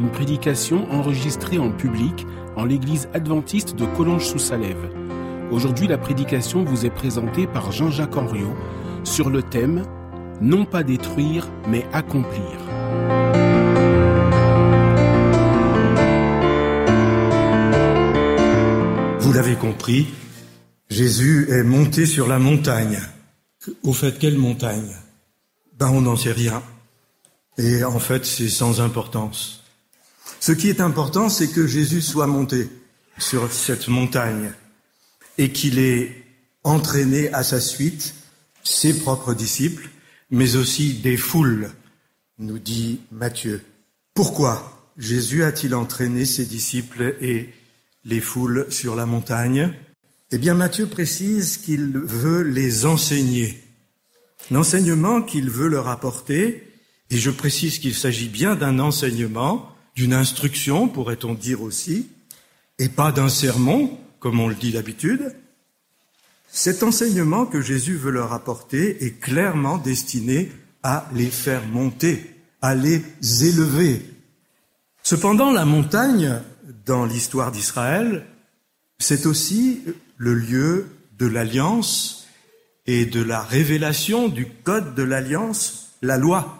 une prédication enregistrée en public en l'église adventiste de Collonges-sous-Salève. Aujourd'hui, la prédication vous est présentée par Jean-Jacques Henriot sur le thème Non pas détruire, mais accomplir. Vous l'avez compris, Jésus est monté sur la montagne. Au fait, quelle montagne? Ben, on n'en sait rien. Et en fait, c'est sans importance. Ce qui est important, c'est que Jésus soit monté sur cette montagne et qu'il ait entraîné à sa suite ses propres disciples, mais aussi des foules, nous dit Matthieu. Pourquoi Jésus a-t-il entraîné ses disciples et les foules sur la montagne? Eh bien, Matthieu précise qu'il veut les enseigner. L'enseignement qu'il veut leur apporter, et je précise qu'il s'agit bien d'un enseignement, d'une instruction, pourrait-on dire aussi, et pas d'un sermon, comme on le dit d'habitude. Cet enseignement que Jésus veut leur apporter est clairement destiné à les faire monter, à les élever. Cependant, la montagne, dans l'histoire d'Israël, c'est aussi le lieu de l'alliance et de la révélation du code de l'alliance, la loi.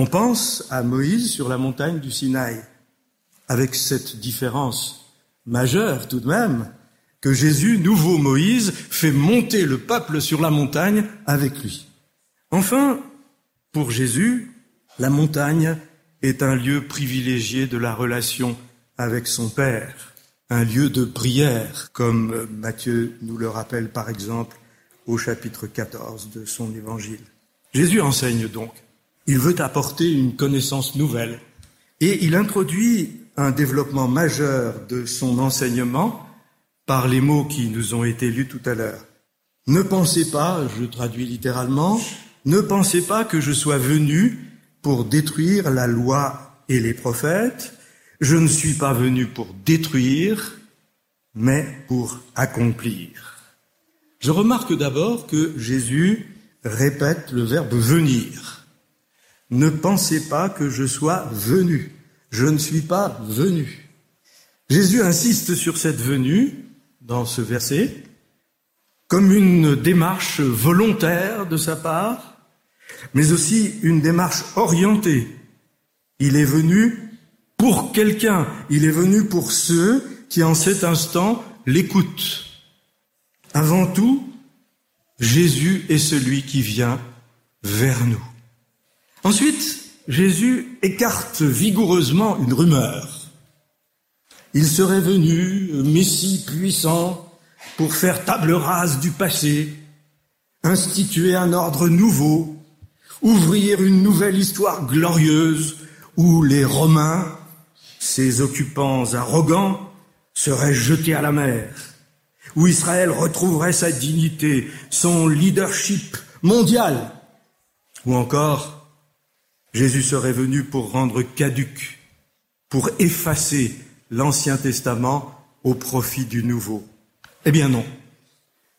On pense à Moïse sur la montagne du Sinaï, avec cette différence majeure tout de même, que Jésus, nouveau Moïse, fait monter le peuple sur la montagne avec lui. Enfin, pour Jésus, la montagne est un lieu privilégié de la relation avec son Père, un lieu de prière, comme Matthieu nous le rappelle par exemple au chapitre 14 de son évangile. Jésus enseigne donc il veut apporter une connaissance nouvelle. Et il introduit un développement majeur de son enseignement par les mots qui nous ont été lus tout à l'heure. Ne pensez pas, je traduis littéralement, ne pensez pas que je sois venu pour détruire la loi et les prophètes. Je ne suis pas venu pour détruire, mais pour accomplir. Je remarque d'abord que Jésus répète le verbe venir. Ne pensez pas que je sois venu. Je ne suis pas venu. Jésus insiste sur cette venue dans ce verset comme une démarche volontaire de sa part, mais aussi une démarche orientée. Il est venu pour quelqu'un, il est venu pour ceux qui en cet instant l'écoutent. Avant tout, Jésus est celui qui vient vers nous. Ensuite, Jésus écarte vigoureusement une rumeur. Il serait venu, Messie puissant, pour faire table rase du passé, instituer un ordre nouveau, ouvrir une nouvelle histoire glorieuse où les Romains, ces occupants arrogants, seraient jetés à la mer, où Israël retrouverait sa dignité, son leadership mondial, ou encore Jésus serait venu pour rendre caduque, pour effacer l'Ancien Testament au profit du Nouveau. Eh bien non.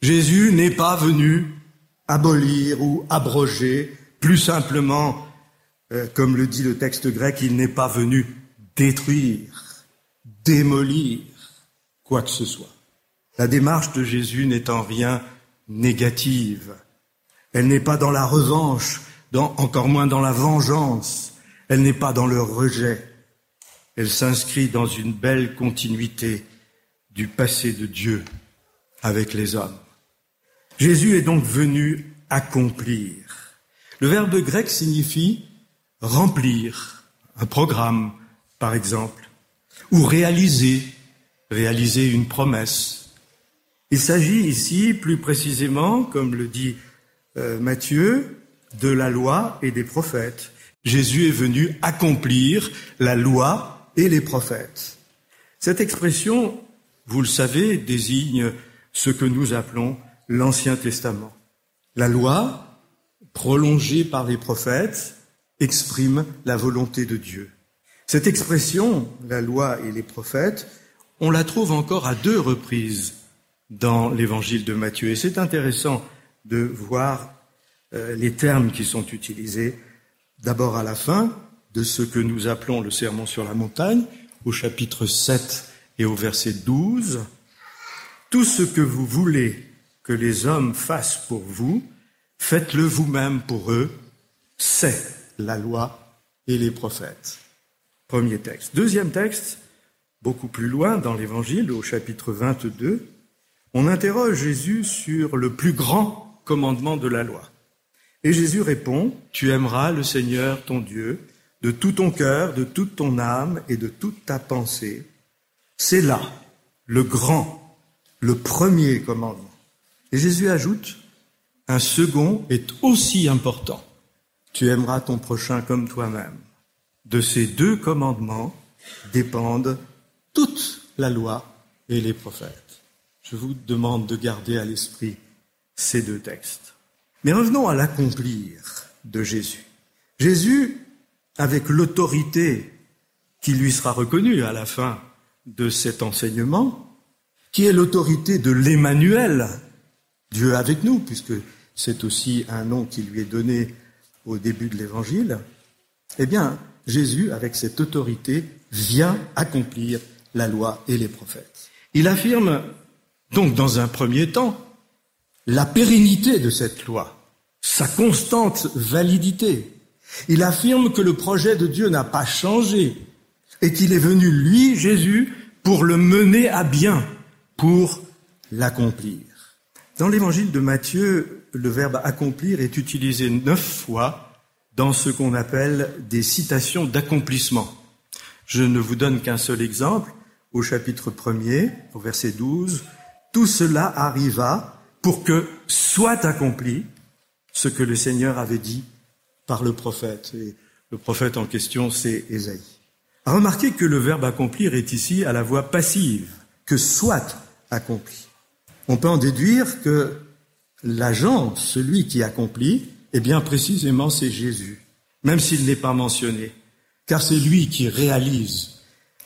Jésus n'est pas venu abolir ou abroger, plus simplement, euh, comme le dit le texte grec, il n'est pas venu détruire, démolir quoi que ce soit. La démarche de Jésus n'est en rien négative. Elle n'est pas dans la revanche, encore moins dans la vengeance. Elle n'est pas dans le rejet. Elle s'inscrit dans une belle continuité du passé de Dieu avec les hommes. Jésus est donc venu accomplir. Le verbe grec signifie remplir un programme, par exemple, ou réaliser, réaliser une promesse. Il s'agit ici, plus précisément, comme le dit euh, Matthieu, de la loi et des prophètes. Jésus est venu accomplir la loi et les prophètes. Cette expression, vous le savez, désigne ce que nous appelons l'Ancien Testament. La loi, prolongée par les prophètes, exprime la volonté de Dieu. Cette expression, la loi et les prophètes, on la trouve encore à deux reprises dans l'évangile de Matthieu. Et c'est intéressant de voir euh, les termes qui sont utilisés d'abord à la fin de ce que nous appelons le sermon sur la montagne, au chapitre 7 et au verset 12. Tout ce que vous voulez que les hommes fassent pour vous, faites-le vous-même pour eux, c'est la loi et les prophètes. Premier texte. Deuxième texte, beaucoup plus loin dans l'évangile, au chapitre 22, on interroge Jésus sur le plus grand commandement de la loi. Et Jésus répond, Tu aimeras le Seigneur ton Dieu de tout ton cœur, de toute ton âme et de toute ta pensée. C'est là le grand, le premier commandement. Et Jésus ajoute, un second est aussi important. Tu aimeras ton prochain comme toi-même. De ces deux commandements dépendent toute la loi et les prophètes je vous demande de garder à l'esprit ces deux textes. Mais revenons à l'accomplir de Jésus. Jésus, avec l'autorité qui lui sera reconnue à la fin de cet enseignement, qui est l'autorité de l'Emmanuel, Dieu avec nous, puisque c'est aussi un nom qui lui est donné au début de l'Évangile, eh bien, Jésus, avec cette autorité, vient accomplir la loi et les prophètes. Il affirme donc, dans un premier temps, la pérennité de cette loi, sa constante validité. Il affirme que le projet de Dieu n'a pas changé et qu'il est venu, lui, Jésus, pour le mener à bien, pour l'accomplir. Dans l'évangile de Matthieu, le verbe accomplir est utilisé neuf fois dans ce qu'on appelle des citations d'accomplissement. Je ne vous donne qu'un seul exemple. Au chapitre 1er, au verset 12, tout cela arriva pour que soit accompli ce que le Seigneur avait dit par le prophète. Et le prophète en question, c'est Ésaïe. Remarquez que le verbe accomplir est ici à la voix passive, que soit accompli. On peut en déduire que l'agent, celui qui accomplit, eh bien précisément c'est Jésus, même s'il n'est pas mentionné, car c'est lui qui réalise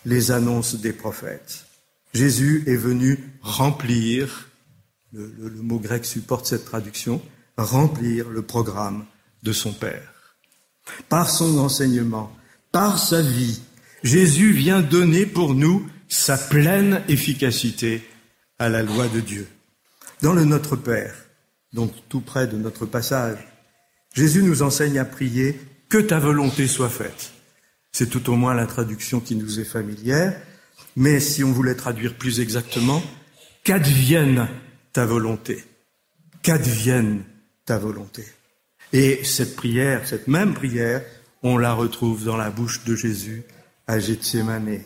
les annonces des prophètes. Jésus est venu remplir, le, mot grec supporte cette traduction, remplir le programme de son Père. Par son enseignement, par sa vie, Jésus vient donner pour nous sa pleine efficacité à la loi de Dieu. Dans le Notre Père, donc tout près de notre passage, Jésus nous enseigne à prier que ta volonté soit faite. C'est tout au moins la traduction qui nous est familière. Mais si on voulait traduire plus exactement, qu'advienne ta volonté. Qu'advienne ta volonté. Et cette prière, cette même prière, on la retrouve dans la bouche de Jésus à Gethsemane.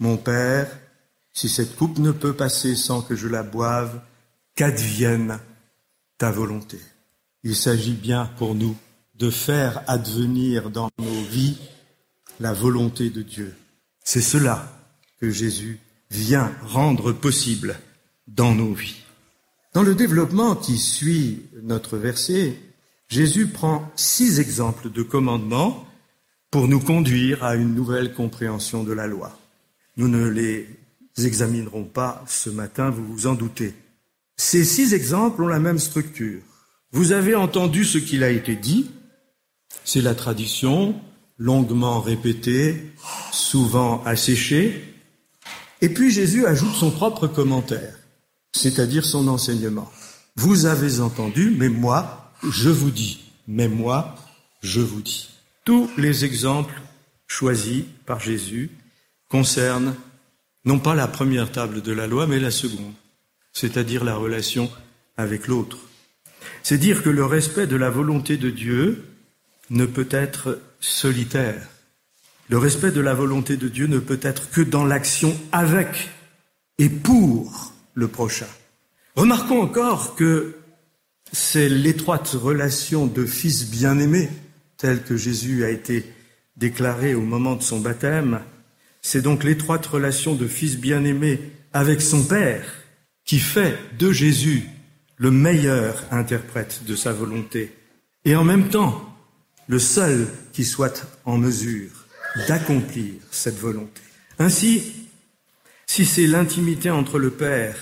Mon Père, si cette coupe ne peut passer sans que je la boive, qu'advienne ta volonté. Il s'agit bien pour nous de faire advenir dans nos vies la volonté de Dieu. C'est cela que Jésus vient rendre possible dans nos vies. Dans le développement qui suit notre verset, Jésus prend six exemples de commandements pour nous conduire à une nouvelle compréhension de la loi. Nous ne les examinerons pas ce matin, vous vous en doutez. Ces six exemples ont la même structure. Vous avez entendu ce qu'il a été dit, c'est la tradition, longuement répétée, souvent asséchée, et puis Jésus ajoute son propre commentaire, c'est-à-dire son enseignement. Vous avez entendu, mais moi, je vous dis. Mais moi, je vous dis. Tous les exemples choisis par Jésus concernent non pas la première table de la loi, mais la seconde, c'est-à-dire la relation avec l'autre. C'est dire que le respect de la volonté de Dieu ne peut être solitaire. Le respect de la volonté de Dieu ne peut être que dans l'action avec et pour le prochain. Remarquons encore que c'est l'étroite relation de fils bien-aimé, telle que Jésus a été déclaré au moment de son baptême, C'est donc l'étroite relation de fils bien-aimé avec son Père qui fait de Jésus le meilleur interprète de sa volonté et en même temps le seul qui soit en mesure d'accomplir cette volonté. Ainsi, si c'est l'intimité entre le Père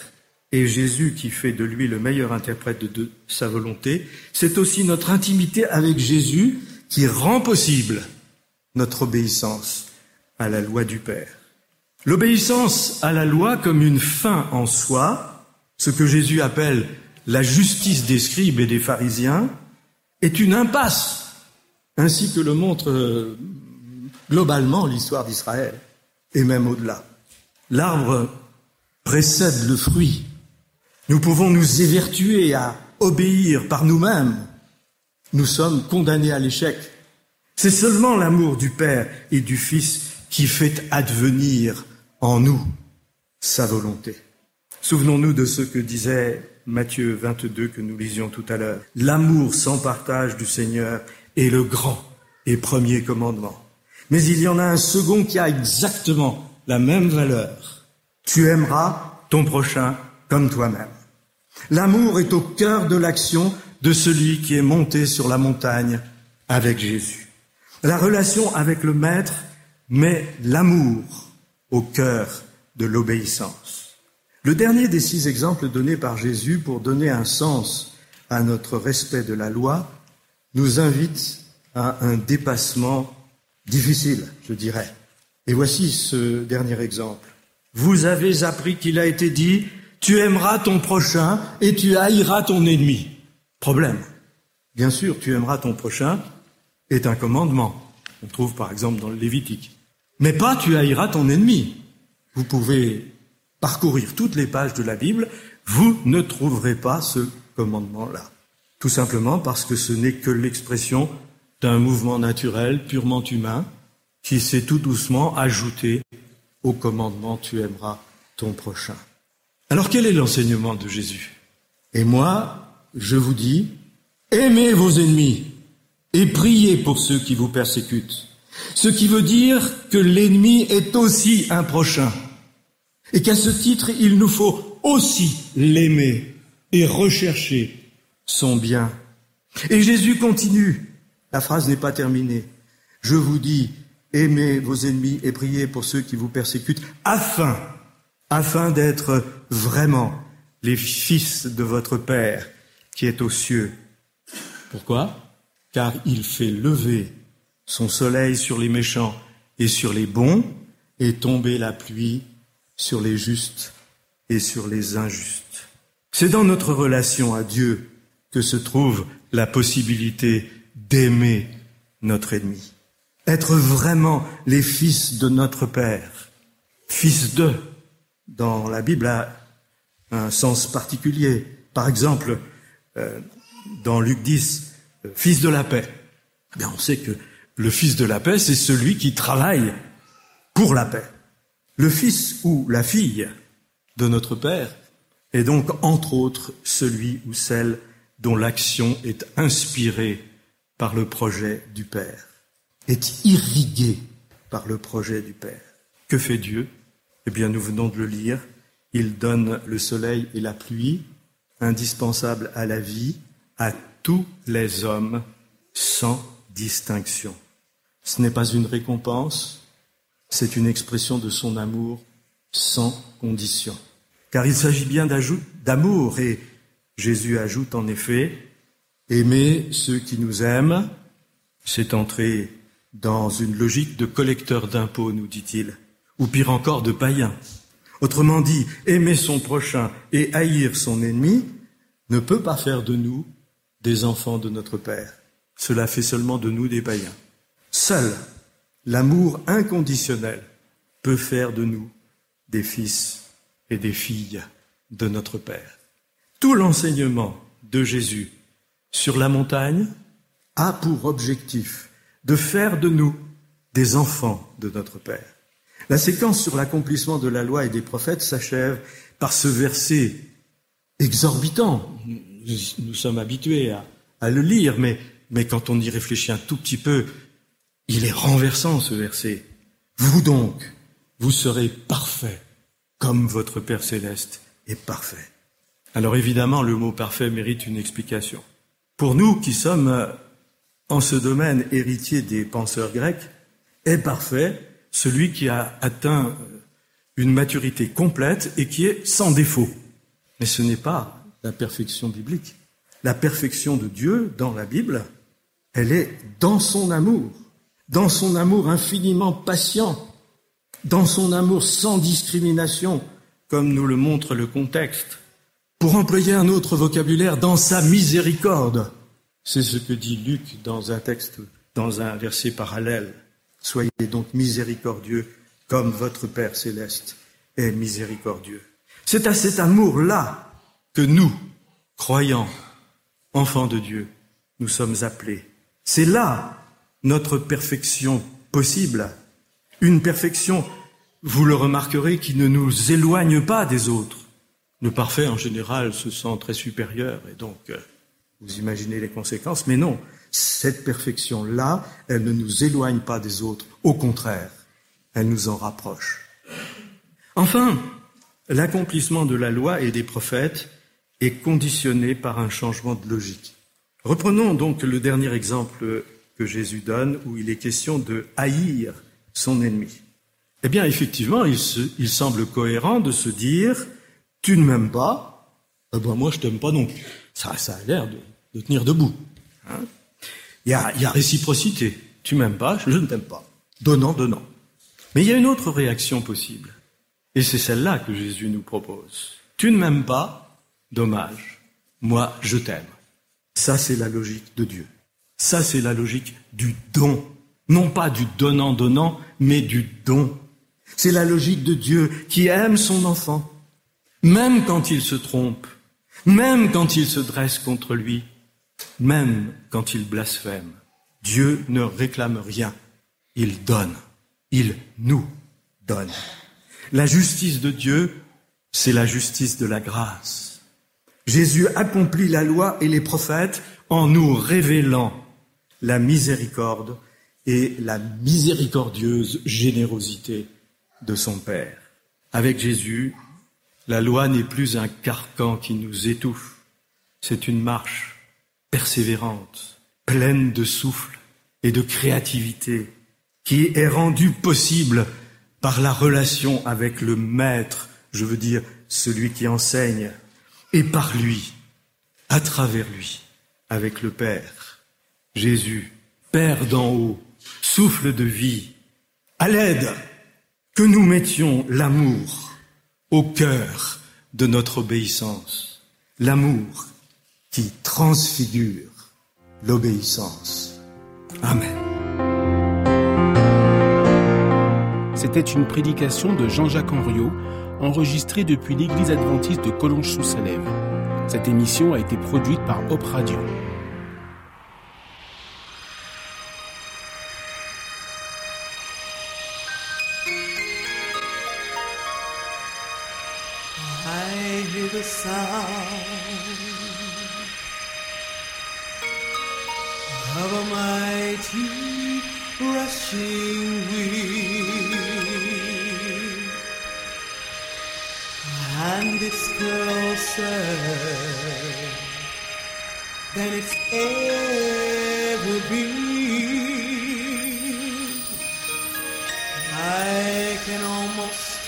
et Jésus qui fait de lui le meilleur interprète de, sa volonté, c'est aussi notre intimité avec Jésus qui rend possible notre obéissance à la loi du Père. L'obéissance à la loi comme une fin en soi, ce que Jésus appelle la justice des scribes et des pharisiens, est une impasse, ainsi que le montre euh, globalement l'histoire d'Israël, et même au-delà. L'arbre précède le fruit. Nous pouvons nous évertuer à obéir par nous-mêmes. Nous sommes condamnés à l'échec. C'est seulement l'amour du Père et du Fils qui fait advenir en nous sa volonté. Souvenons-nous de ce que disait Matthieu 22 que nous lisions tout à l'heure. L'amour sans partage du Seigneur est le grand et premier commandement. Mais il y en a un second qui a exactement la même valeur. Tu aimeras ton prochain comme toi-même. L'amour est au cœur de l'action de celui qui est monté sur la montagne avec Jésus. La relation avec le Maître met l'amour au cœur de l'obéissance. Le dernier des six exemples donnés par Jésus pour donner un sens à notre respect de la loi nous invite à un dépassement difficile, je dirais. Et voici ce dernier exemple. Vous avez appris qu'il a été dit, tu aimeras ton prochain et tu haïras ton ennemi. Problème. Bien sûr, tu aimeras ton prochain est un commandement. On trouve par exemple dans le Lévitique. Mais pas tu haïras ton ennemi. Vous pouvez parcourir toutes les pages de la Bible, vous ne trouverez pas ce commandement-là. Tout simplement parce que ce n'est que l'expression d'un mouvement naturel purement humain qui s'est tout doucement ajouté au commandement tu aimeras ton prochain. Alors quel est l'enseignement de Jésus? Et moi, je vous dis, aimez vos ennemis et priez pour ceux qui vous persécutent. Ce qui veut dire que l'ennemi est aussi un prochain et qu'à ce titre, il nous faut aussi l'aimer et rechercher son bien. Et Jésus continue. La phrase n'est pas terminée. Je vous dis, aimez vos ennemis et priez pour ceux qui vous persécutent, afin, afin d'être vraiment les fils de votre Père qui est aux cieux. Pourquoi? Car il fait lever son soleil sur les méchants et sur les bons, et tomber la pluie sur les justes et sur les injustes. C'est dans notre relation à Dieu que se trouve la possibilité d'aimer notre ennemi. Être vraiment les fils de notre Père. Fils de, dans la Bible, a un sens particulier. Par exemple, euh, dans Luc 10, euh, fils de la paix. Bien, on sait que le fils de la paix, c'est celui qui travaille pour la paix. Le fils ou la fille de notre Père est donc, entre autres, celui ou celle dont l'action est inspirée par le projet du Père, est irrigué par le projet du Père. Que fait Dieu? Eh bien, nous venons de le lire. Il donne le soleil et la pluie, indispensables à la vie, à tous les hommes, sans distinction. Ce n'est pas une récompense, c'est une expression de son amour sans condition. Car il s'agit bien d'amour, et Jésus ajoute en effet, aimer ceux qui nous aiment, c'est entrer dans une logique de collecteur d'impôts, nous dit-il, ou pire encore de païen. Autrement dit, aimer son prochain et haïr son ennemi ne peut pas faire de nous des enfants de notre Père. Cela fait seulement de nous des païens. Seul l'amour inconditionnel peut faire de nous des fils et des filles de notre Père. Tout l'enseignement de Jésus sur la montagne a pour objectif de faire de nous des enfants de notre Père. La séquence sur l'accomplissement de la loi et des prophètes s'achève par ce verset exorbitant. Nous sommes habitués à, le lire, mais, mais quand on y réfléchit un tout petit peu, il est renversant ce verset. Vous donc, vous serez parfait comme votre Père céleste est parfait. Alors évidemment, le mot parfait mérite une explication. Pour nous qui sommes euh, en ce domaine héritiers des penseurs grecs, est parfait celui qui a atteint euh, une maturité complète et qui est sans défaut. Mais ce n'est pas la perfection biblique. La perfection de Dieu dans la Bible, elle est dans son amour, dans son amour infiniment patient, dans son amour sans discrimination, comme nous le montre le contexte. Pour employer un autre vocabulaire, dans sa miséricorde. C'est ce que dit Luc dans un texte, dans un verset parallèle. Soyez donc miséricordieux comme votre Père céleste est miséricordieux. C'est à cet amour-là que nous, croyants, enfants de Dieu, nous sommes appelés. C'est là notre perfection possible, une perfection, vous le remarquerez, qui ne nous éloigne pas des autres. Le parfait, en général, se sent très supérieur, et donc, euh, vous imaginez les conséquences, mais non, cette perfection-là, elle ne nous éloigne pas des autres, au contraire, elle nous en rapproche. Enfin, l'accomplissement de la loi et des prophètes est conditionné par un changement de logique. Reprenons donc le dernier exemple que Jésus donne, où il est question de haïr son ennemi. Eh bien, effectivement, il, semble cohérent de se dire, tu ne m'aimes pas, eh ben moi je t'aime pas non plus. Ça, ça a l'air de, tenir debout. Hein. il, y a, il y a réciprocité. Tu m'aimes pas, je ne t'aime pas. Donnant, donnant. Mais il y a une autre réaction possible. Et c'est celle-là que Jésus nous propose. Tu ne m'aimes pas, dommage. Moi, je t'aime. Ça, c'est la logique de Dieu. Ça, c'est la logique du don. Non pas du donnant-donnant, mais du don. C'est la logique de Dieu qui aime son enfant, même quand il se trompe, même quand il se dresse contre lui, même quand il blasphème. Dieu ne réclame rien, il donne, il nous donne. La justice de Dieu, c'est la justice de la grâce. Jésus accomplit la loi et les prophètes en nous révélant la miséricorde et la miséricordieuse générosité de son Père. Avec Jésus, la loi n'est plus un carcan qui nous étouffe, c'est une marche persévérante, pleine de souffle et de créativité, qui est rendue possible par la relation avec le maître, je veux dire celui qui enseigne, et par lui, à travers lui, avec le Père. Jésus, Père d'en haut, souffle de vie, à l'aide, que nous mettions l'amour au cœur de notre obéissance, l'amour qui transfigure l'obéissance. Amen. C'était une prédication de Jean-Jacques Henriot, enregistrée depuis l'église adventiste de Collonges-sous-Salève. Cette émission a été produite par Hop Radio. I can almost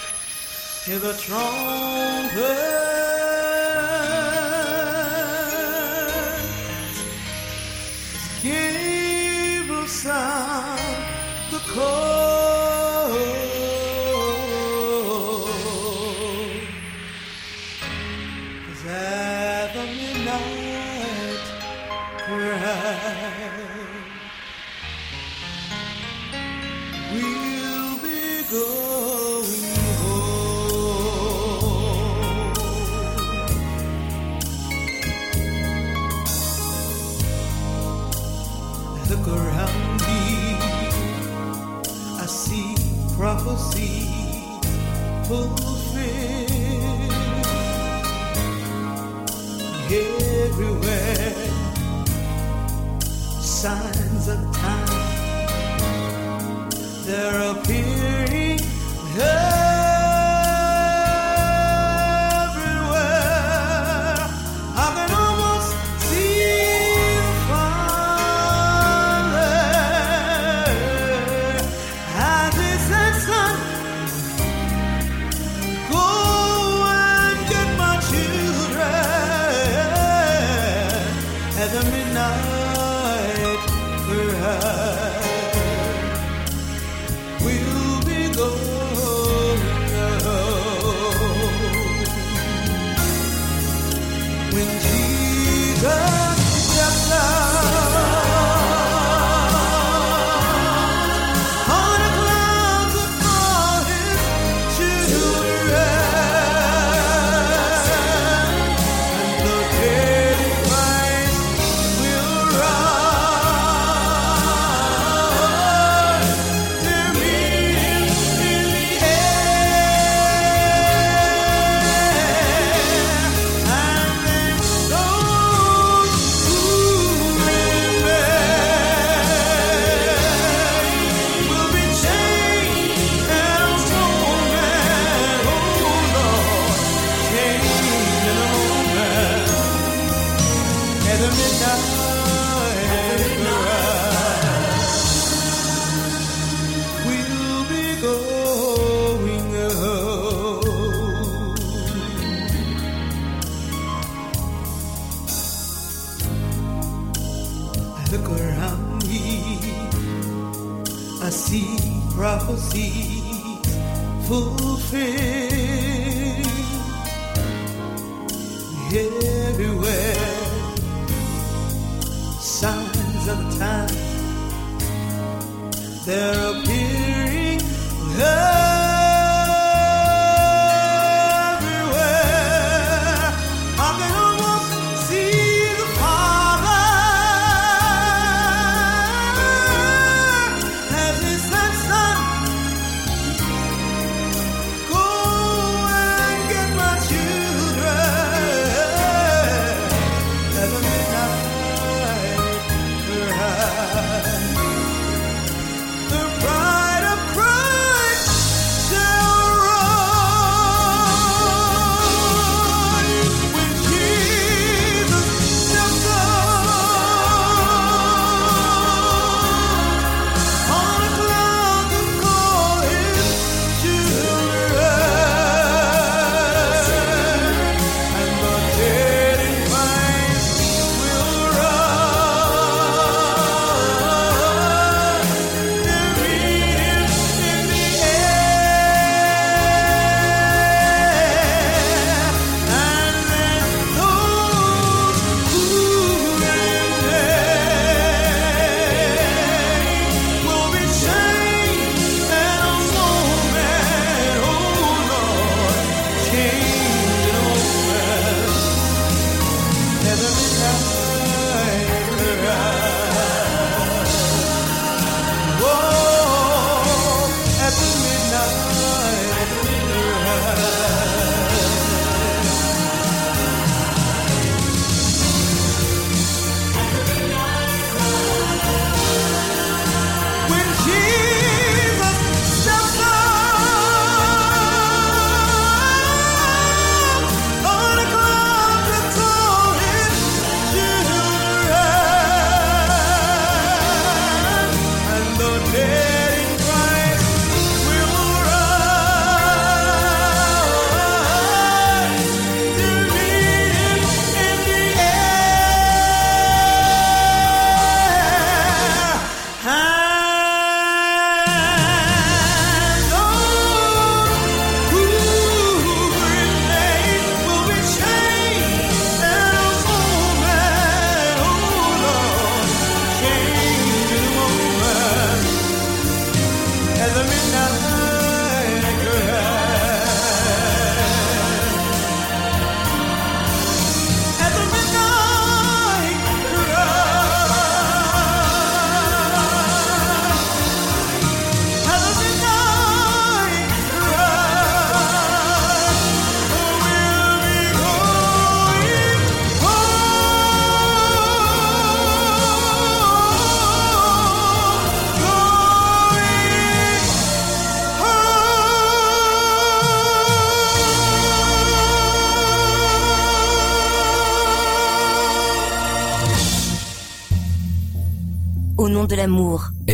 hear the trumpet. Everywhere. Signs of time, I see prophecies fulfilled everywhere. Signs of the time they're appearing.